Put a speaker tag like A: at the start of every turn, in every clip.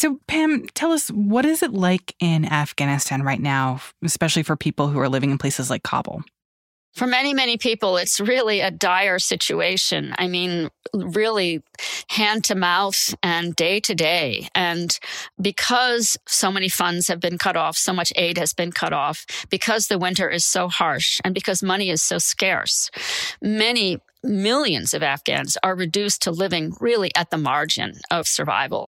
A: So, Pam, tell us what is it like in Afghanistan right now, especially for people who are living in places like Kabul?
B: For many, many people, it's really a dire situation. I mean, really hand to mouth and day to day. And because so many funds have been cut off, so much aid has been cut off, because the winter is so harsh and because money is so scarce, many millions of Afghans are reduced to living really at the margin of survival.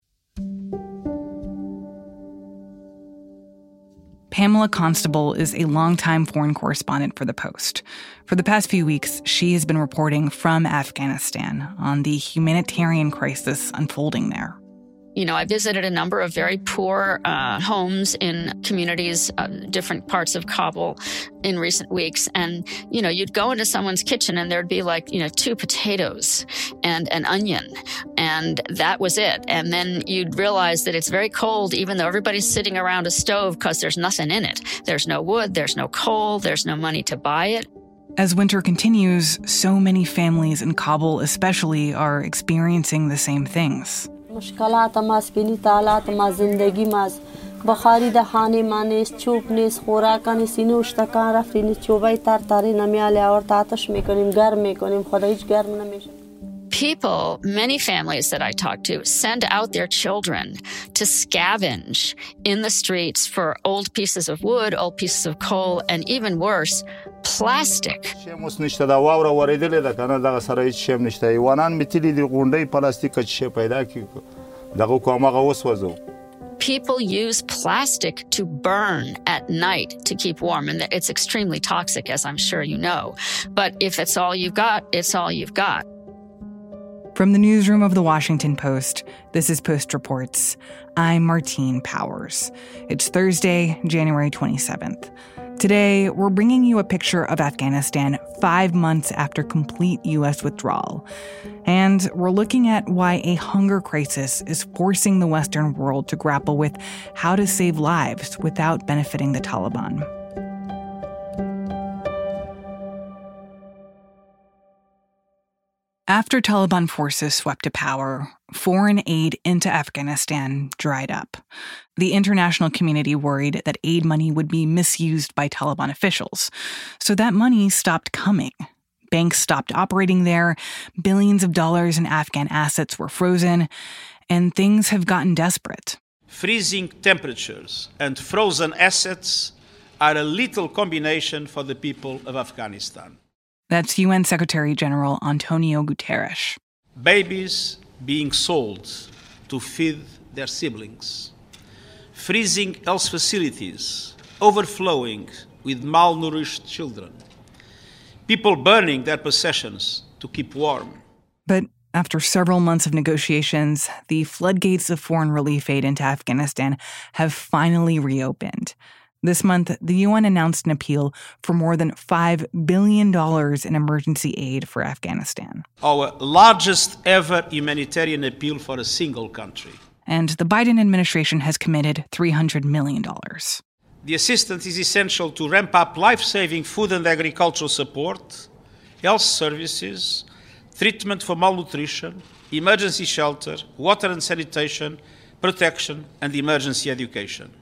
A: Pamela Constable is a longtime foreign correspondent for The Post. For the past few weeks, she has been reporting from Afghanistan on the humanitarian crisis unfolding there.
B: You know, I visited a number of very poor uh, homes in communities, uh, different parts of Kabul in recent weeks. And, you know, you'd go into someone's kitchen and there'd be like, you know, two potatoes and an onion. And that was it. And then you'd realize that it's very cold, even though everybody's sitting around a stove because there's nothing in it. There's no wood, there's no coal, there's no money to buy it.
A: As winter continues, so many families in Kabul, especially, are experiencing the same things.
C: مشکلات ما سپینی تالات ما زندگی ما بخاری د خانه ما نیست چوب نیست خوراک نیست اینو اشتکان رفتی نیست چوبای تر تاری نمیاله اور آتش میکنیم گرم میکنیم خدا هیچ گرم نمیشه
B: people, many families that I talk to, send out their children to scavenge in the streets for old pieces of wood, old pieces of coal, and even worse, plastic. People use plastic to burn at night to keep warm, and it's extremely toxic, as I'm sure you know. But if it's all you've got, it's all you've got.
A: From the newsroom of the Washington Post, this is Post Reports. I'm Martine Powers. It's Thursday, January 27th. Today, we're bringing you a picture of Afghanistan five months after complete U.S. withdrawal. And we're looking at why a hunger crisis is forcing the Western world to grapple with how to save lives without benefiting the Taliban. After Taliban forces swept to power, foreign aid into Afghanistan dried up. The international community worried that aid money would be misused by Taliban officials, so that money stopped coming. Banks stopped operating there, billions of dollars in Afghan assets were frozen, and things have gotten desperate.
D: Freezing temperatures and frozen assets are a lethal combination for the people of Afghanistan.
A: That's UN Secretary General Antonio Guterres.
D: Babies being sold to feed their siblings, freezing health facilities overflowing with malnourished children, people burning their possessions to keep warm.
A: But after several months of negotiations, the floodgates of foreign relief aid into Afghanistan have finally reopened. This month, the UN announced an appeal for more than $5 billion in emergency aid for Afghanistan.
D: Our largest ever humanitarian appeal for a single country.
A: And the Biden administration has committed $300 million.
D: The assistance is essential to ramp up life saving food and agricultural support, health services, treatment for malnutrition, emergency shelter, water and sanitation, protection, and emergency education.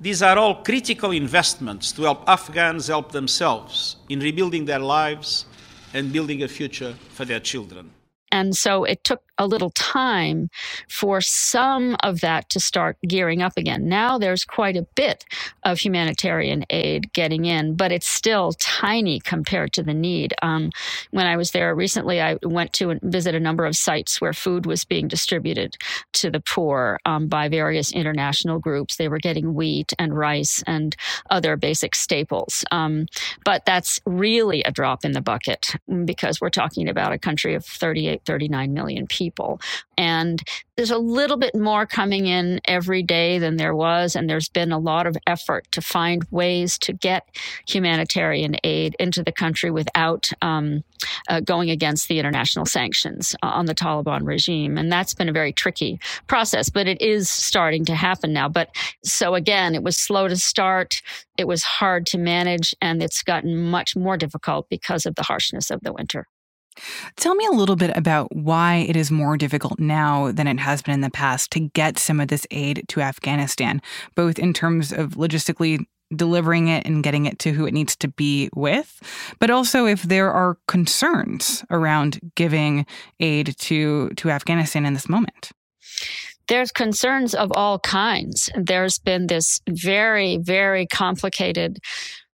D: These are all critical investments to help Afghans help themselves in rebuilding their lives and building a future for their children.
B: And so it took a little time for some of that to start gearing up again. Now there's quite a bit of humanitarian aid getting in, but it's still tiny compared to the need. Um, when I was there recently, I went to visit a number of sites where food was being distributed to the poor um, by various international groups. They were getting wheat and rice and other basic staples. Um, but that's really a drop in the bucket because we're talking about a country of 38, 39 million people people. And there's a little bit more coming in every day than there was. And there's been a lot of effort to find ways to get humanitarian aid into the country without um, uh, going against the international sanctions on the Taliban regime. And that's been a very tricky process, but it is starting to happen now. But so again, it was slow to start. It was hard to manage and it's gotten much more difficult because of the harshness of the winter.
A: Tell me a little bit about why it is more difficult now than it has been in the past to get some of this aid to Afghanistan, both in terms of logistically delivering it and getting it to who it needs to be with, but also if there are concerns around giving aid to to Afghanistan in this moment.
B: There's concerns of all kinds. There's been this very, very complicated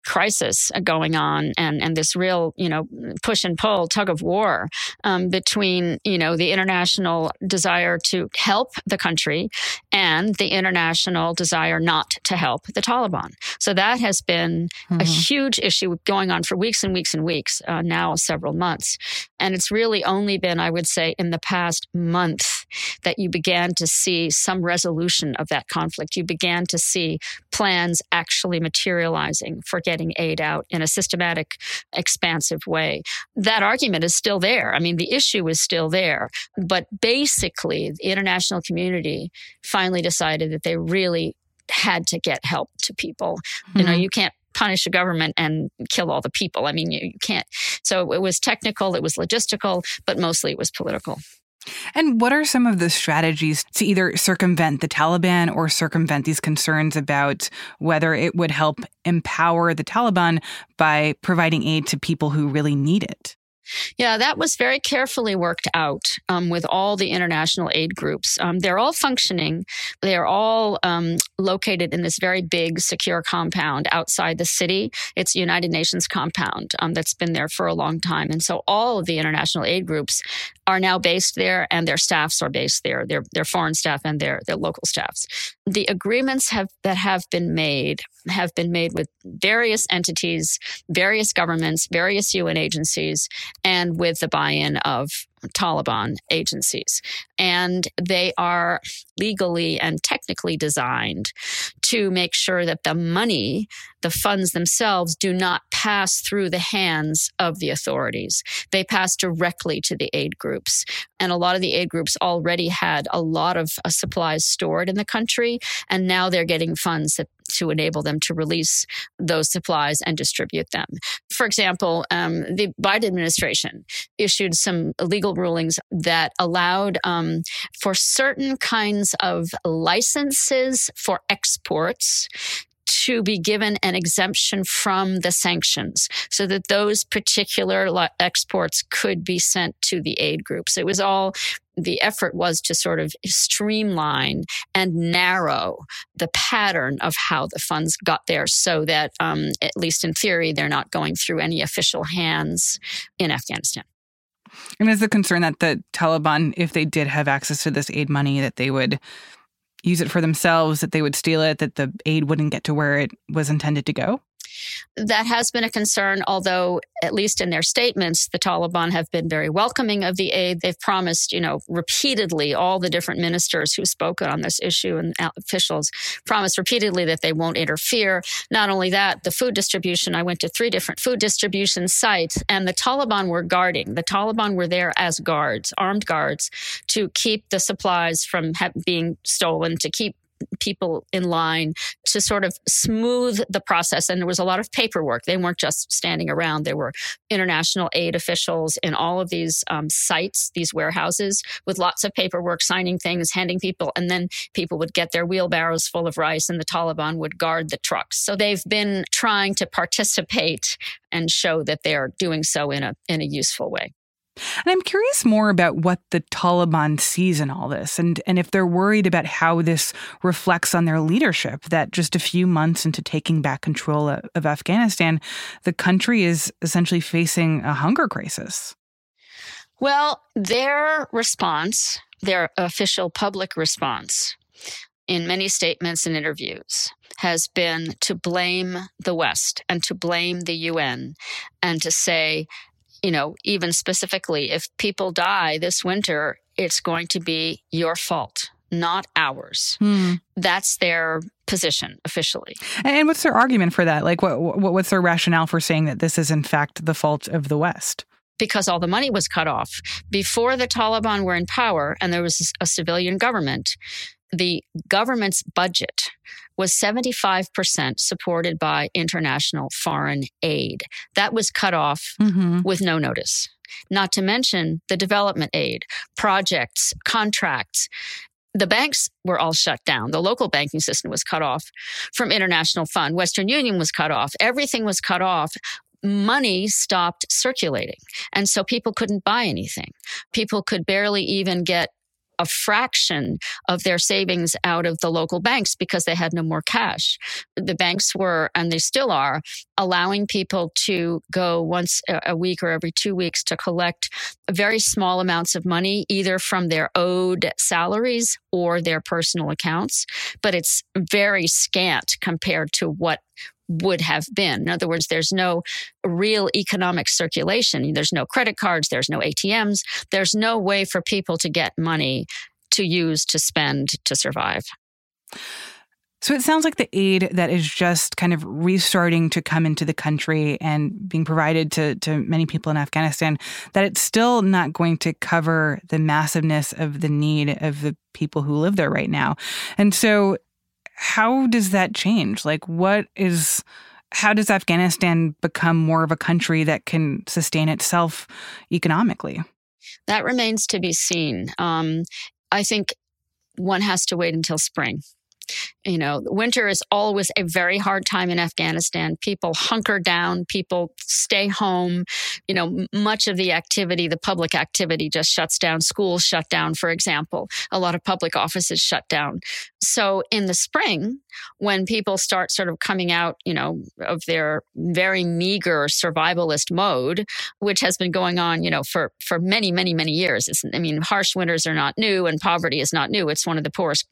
B: crisis going on and, and this real, you know, push and pull, tug of war um, between, you know, the international desire to help the country and the international desire not to help the Taliban. So that has been mm-hmm. a huge issue going on for weeks and weeks and weeks, uh, now several months. And it's really only been, I would say, in the past month that you began to see some resolution of that conflict. You began to see plans actually materializing for getting getting aid out in a systematic, expansive way. That argument is still there. I mean, the issue is still there. But basically, the international community finally decided that they really had to get help to people. Mm-hmm. You know, mm-hmm. you can't punish a government and kill all the people. I mean, you, you can't. So it was technical, it was logistical, but mostly it was political.
A: And what are some of the strategies to either circumvent the Taliban or circumvent these concerns about whether it would help empower the Taliban by providing aid to people who really need it?
B: Yeah, that was very carefully worked out um, with all the international aid groups. Um, they're all functioning. They're all um, located in this very big, secure compound outside the city. It's United Nations compound um, that's been there for a long time. And so all of the international aid groups are now based there and their staffs are based there, their, their foreign staff and their, their local staffs. The agreements have, that have been made have been made with various entities, various governments, various UN agencies, and with the buy in of Taliban agencies. And they are legally and technically designed to make sure that the money, the funds themselves, do not pass through the hands of the authorities. They pass directly to the aid groups. And a lot of the aid groups already had a lot of uh, supplies stored in the country. And now they're getting funds that to enable them to release those supplies and distribute them. For example, um, the Biden administration issued some legal rulings that allowed um, for certain kinds of licenses for exports to be given an exemption from the sanctions so that those particular exports could be sent to the aid groups. It was all the effort was to sort of streamline and narrow the pattern of how the funds got there so that, um, at least in theory, they're not going through any official hands in Afghanistan.
A: And is the concern that the Taliban, if they did have access to this aid money, that they would use it for themselves, that they would steal it, that the aid wouldn't get to where it was intended to go?
B: That has been a concern, although, at least in their statements, the Taliban have been very welcoming of the aid. They've promised, you know, repeatedly, all the different ministers who spoke on this issue and officials promised repeatedly that they won't interfere. Not only that, the food distribution, I went to three different food distribution sites, and the Taliban were guarding. The Taliban were there as guards, armed guards, to keep the supplies from being stolen, to keep people in line to sort of smooth the process. And there was a lot of paperwork. They weren't just standing around. There were international aid officials in all of these um, sites, these warehouses, with lots of paperwork, signing things, handing people, and then people would get their wheelbarrows full of rice, and the Taliban would guard the trucks. So they've been trying to participate and show that they are doing so in a in a useful way.
A: And I'm curious more about what the Taliban sees in all this and, and if they're worried about how this reflects on their leadership, that just a few months into taking back control of, of Afghanistan, the country is essentially facing a hunger crisis.
B: Well, their response, their official public response, in many statements and interviews has been to blame the West and to blame the UN and to say you know, even specifically, if people die this winter, it's going to be your fault, not ours. Hmm. That's their position officially.
A: And what's their argument for that? Like, what, what's their rationale for saying that this is in fact the fault of the West?
B: because all the money was cut off. Before the Taliban were in power and there was a civilian government, the government's budget was 75% supported by international foreign aid. That was cut off mm-hmm. with no notice. Not to mention the development aid, projects, contracts. The banks were all shut down. The local banking system was cut off from International Fund. Western Union was cut off. Everything was cut off money stopped circulating. And so people couldn't buy anything. People could barely even get a fraction of their savings out of the local banks because they had no more cash. The banks were, and they still are, allowing people to go once a week or every two weeks to collect very small amounts of money, either from their owed salaries or their personal accounts. But it's very scant compared to what would have been. In other words, there's no real economic circulation. There's no credit cards, there's no ATMs, there's no way for people to get money to use to spend to survive.
A: So it sounds like the aid that is just kind of restarting to come into the country and being provided to, to many people in Afghanistan, that it's still not going to cover the massiveness of the need of the people who live there right now. And so how does that change? Like, what is, how does Afghanistan become more of a country that can sustain itself economically?
B: That remains to be seen. Um, I think one has to wait until spring. You know, winter is always a very hard time in Afghanistan. People hunker down, people stay home. You know, much of the activity, the public activity just shuts down. Schools shut down, for example. A lot of public offices shut down. So in the spring, when people start sort of coming out, you know, of their very meager survivalist mode, which has been going on, you know, for, for many, many, many years. It's, I mean, harsh winters are not new and poverty is not new. It's one of the poorest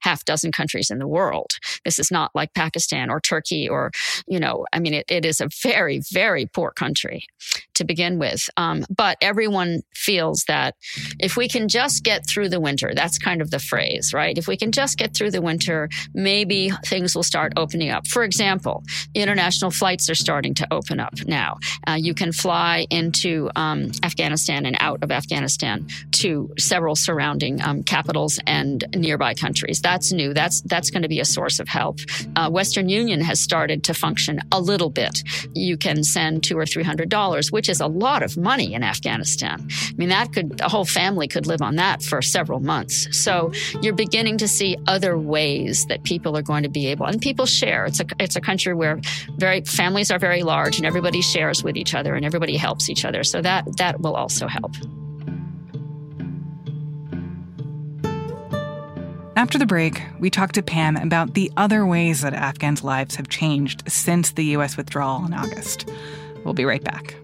B: half dozen countries in the world. This is not like Pakistan or Turkey or, you know, I mean, it, it is a very, very poor country to begin with. Um, but everyone feels that if we can just get through the winter, that's kind of the phrase, right? If we can just get through the winter, maybe things will start opening up. For example, international flights are starting to open up now. Uh, you can fly into um, Afghanistan and out of Afghanistan to several surrounding um, capitals and nearby countries countries. That's new. That's that's going to be a source of help. Uh, Western Union has started to function a little bit. You can send two or three hundred dollars, which is a lot of money in Afghanistan. I mean, that could a whole family could live on that for several months. So you're beginning to see other ways that people are going to be able, and people share. It's a it's a country where very families are very large, and everybody shares with each other, and everybody helps each other. So that that will also help.
A: After the break, we talked to Pam about the other ways that Afghans' lives have changed since the U.S. withdrawal in August. We'll be right back.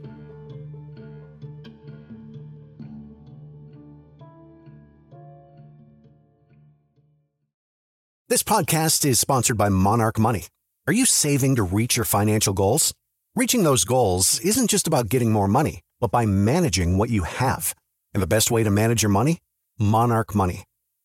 E: This podcast is sponsored by Monarch Money. Are you saving to reach your financial goals? Reaching those goals isn't just about getting more money, but by managing what you have. And the best way to manage your money? Monarch Money.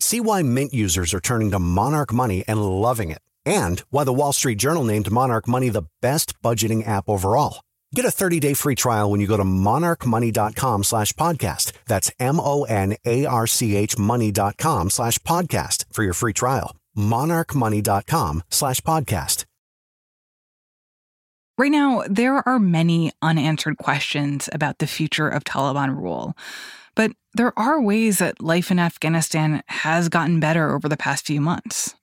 E: See why Mint users are turning to Monarch Money and loving it, and why the Wall Street Journal named Monarch Money the best budgeting app overall. Get a 30-day free trial when you go to monarchmoney.com slash podcast. That's M-O-N-A-R-C-H money.com slash podcast for your free trial. monarchmoney.com slash podcast.
A: Right now, there are many unanswered questions about the future of Taliban rule. But there are ways that life in Afghanistan has gotten better over the past few months.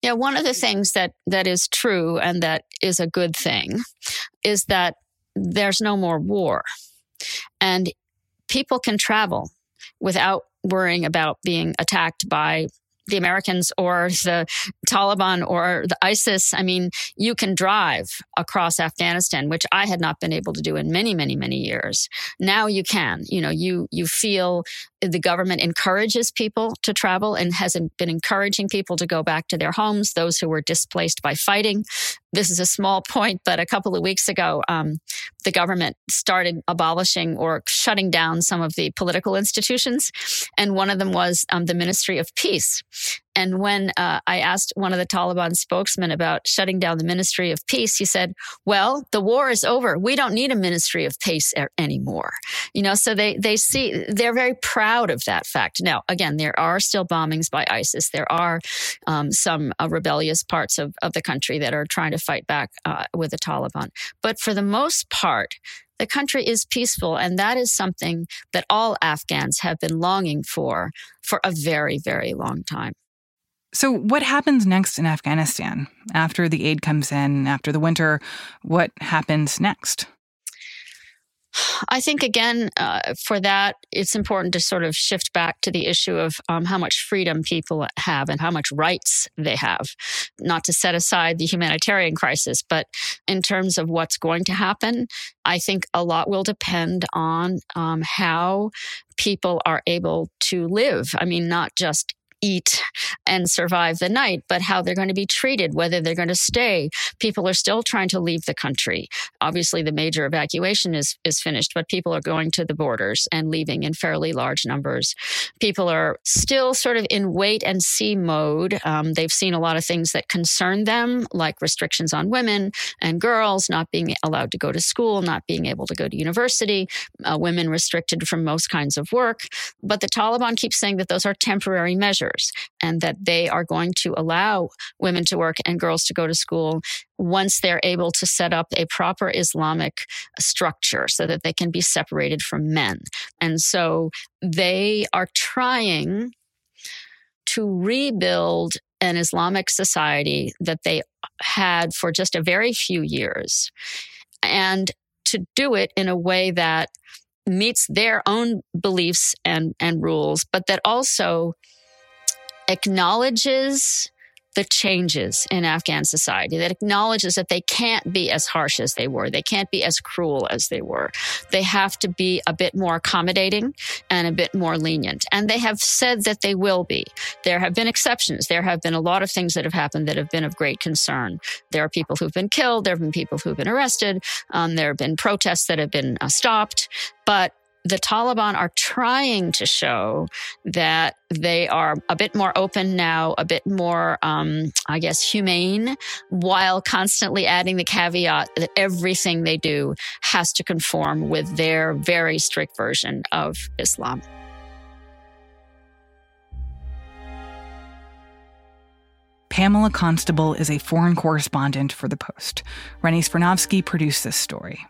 B: Yeah, one of the things that that is true and that is a good thing is that there's no more war. And people can travel without worrying about being attacked by the Americans or the Taliban or the ISIS. I mean, you can drive across Afghanistan, which I had not been able to do in many, many, many years. Now you can. You know, you you feel the government encourages people to travel and has been encouraging people to go back to their homes. Those who were displaced by fighting. This is a small point, but a couple of weeks ago, um, the government started abolishing or shutting down some of the political institutions, and one of them was um, the Ministry of Peace. And when uh, I asked one of the Taliban spokesmen about shutting down the Ministry of Peace, he said, "Well, the war is over. We don't need a Ministry of Peace er- anymore." You know, so they they see they're very proud of that fact. Now, again, there are still bombings by ISIS. There are um, some uh, rebellious parts of, of the country that are trying to fight back uh, with the Taliban, but for the most part, the country is peaceful, and that is something that all Afghans have been longing for for a very, very long time.
A: So, what happens next in Afghanistan? After the aid comes in, after the winter, what happens next?
B: I think, again, uh, for that, it's important to sort of shift back to the issue of um, how much freedom people have and how much rights they have. Not to set aside the humanitarian crisis, but in terms of what's going to happen, I think a lot will depend on um, how people are able to live. I mean, not just eat and survive the night, but how they're going to be treated, whether they're going to stay. People are still trying to leave the country. Obviously, the major evacuation is, is finished, but people are going to the borders and leaving in fairly large numbers. People are still sort of in wait and see mode. Um, they've seen a lot of things that concern them, like restrictions on women and girls not being allowed to go to school, not being able to go to university, uh, women restricted from most kinds of work. But the Taliban keeps saying that those are temporary measures and that they are going to allow women to work and girls to go to school once they're able to set up a proper Islamic structure so that they can be separated from men. And so they are trying to rebuild an Islamic society that they had for just a very few years and to do it in a way that meets their own beliefs and, and rules, but that also acknowledges the changes in Afghan society, that acknowledges that they can't be as harsh as they were. They can't be as cruel as they were. They have to be a bit more accommodating and a bit more lenient. And they have said that they will be. There have been exceptions. There have been a lot of things that have happened that have been of great concern. There are people who've been killed. There have been people who've been arrested. Um, there have been protests that have been uh, stopped. But the Taliban are trying to show that they are a bit more open now, a bit more, um, I guess, humane, while constantly adding the caveat that everything they do has to conform with their very strict version of Islam.
A: Pamela Constable is a foreign correspondent for The Post. Rennie Svirnovskiy produced this story.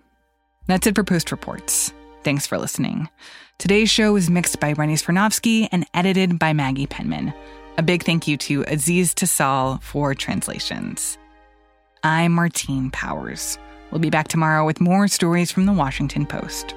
A: That's it for Post Reports. Thanks for listening. Today's show was mixed by Rennie Svirnovskiy and edited by Maggie Penman. A big thank you to Aziz Tassal for translations. I'm Martine Powers. We'll be back tomorrow with more stories from the Washington Post.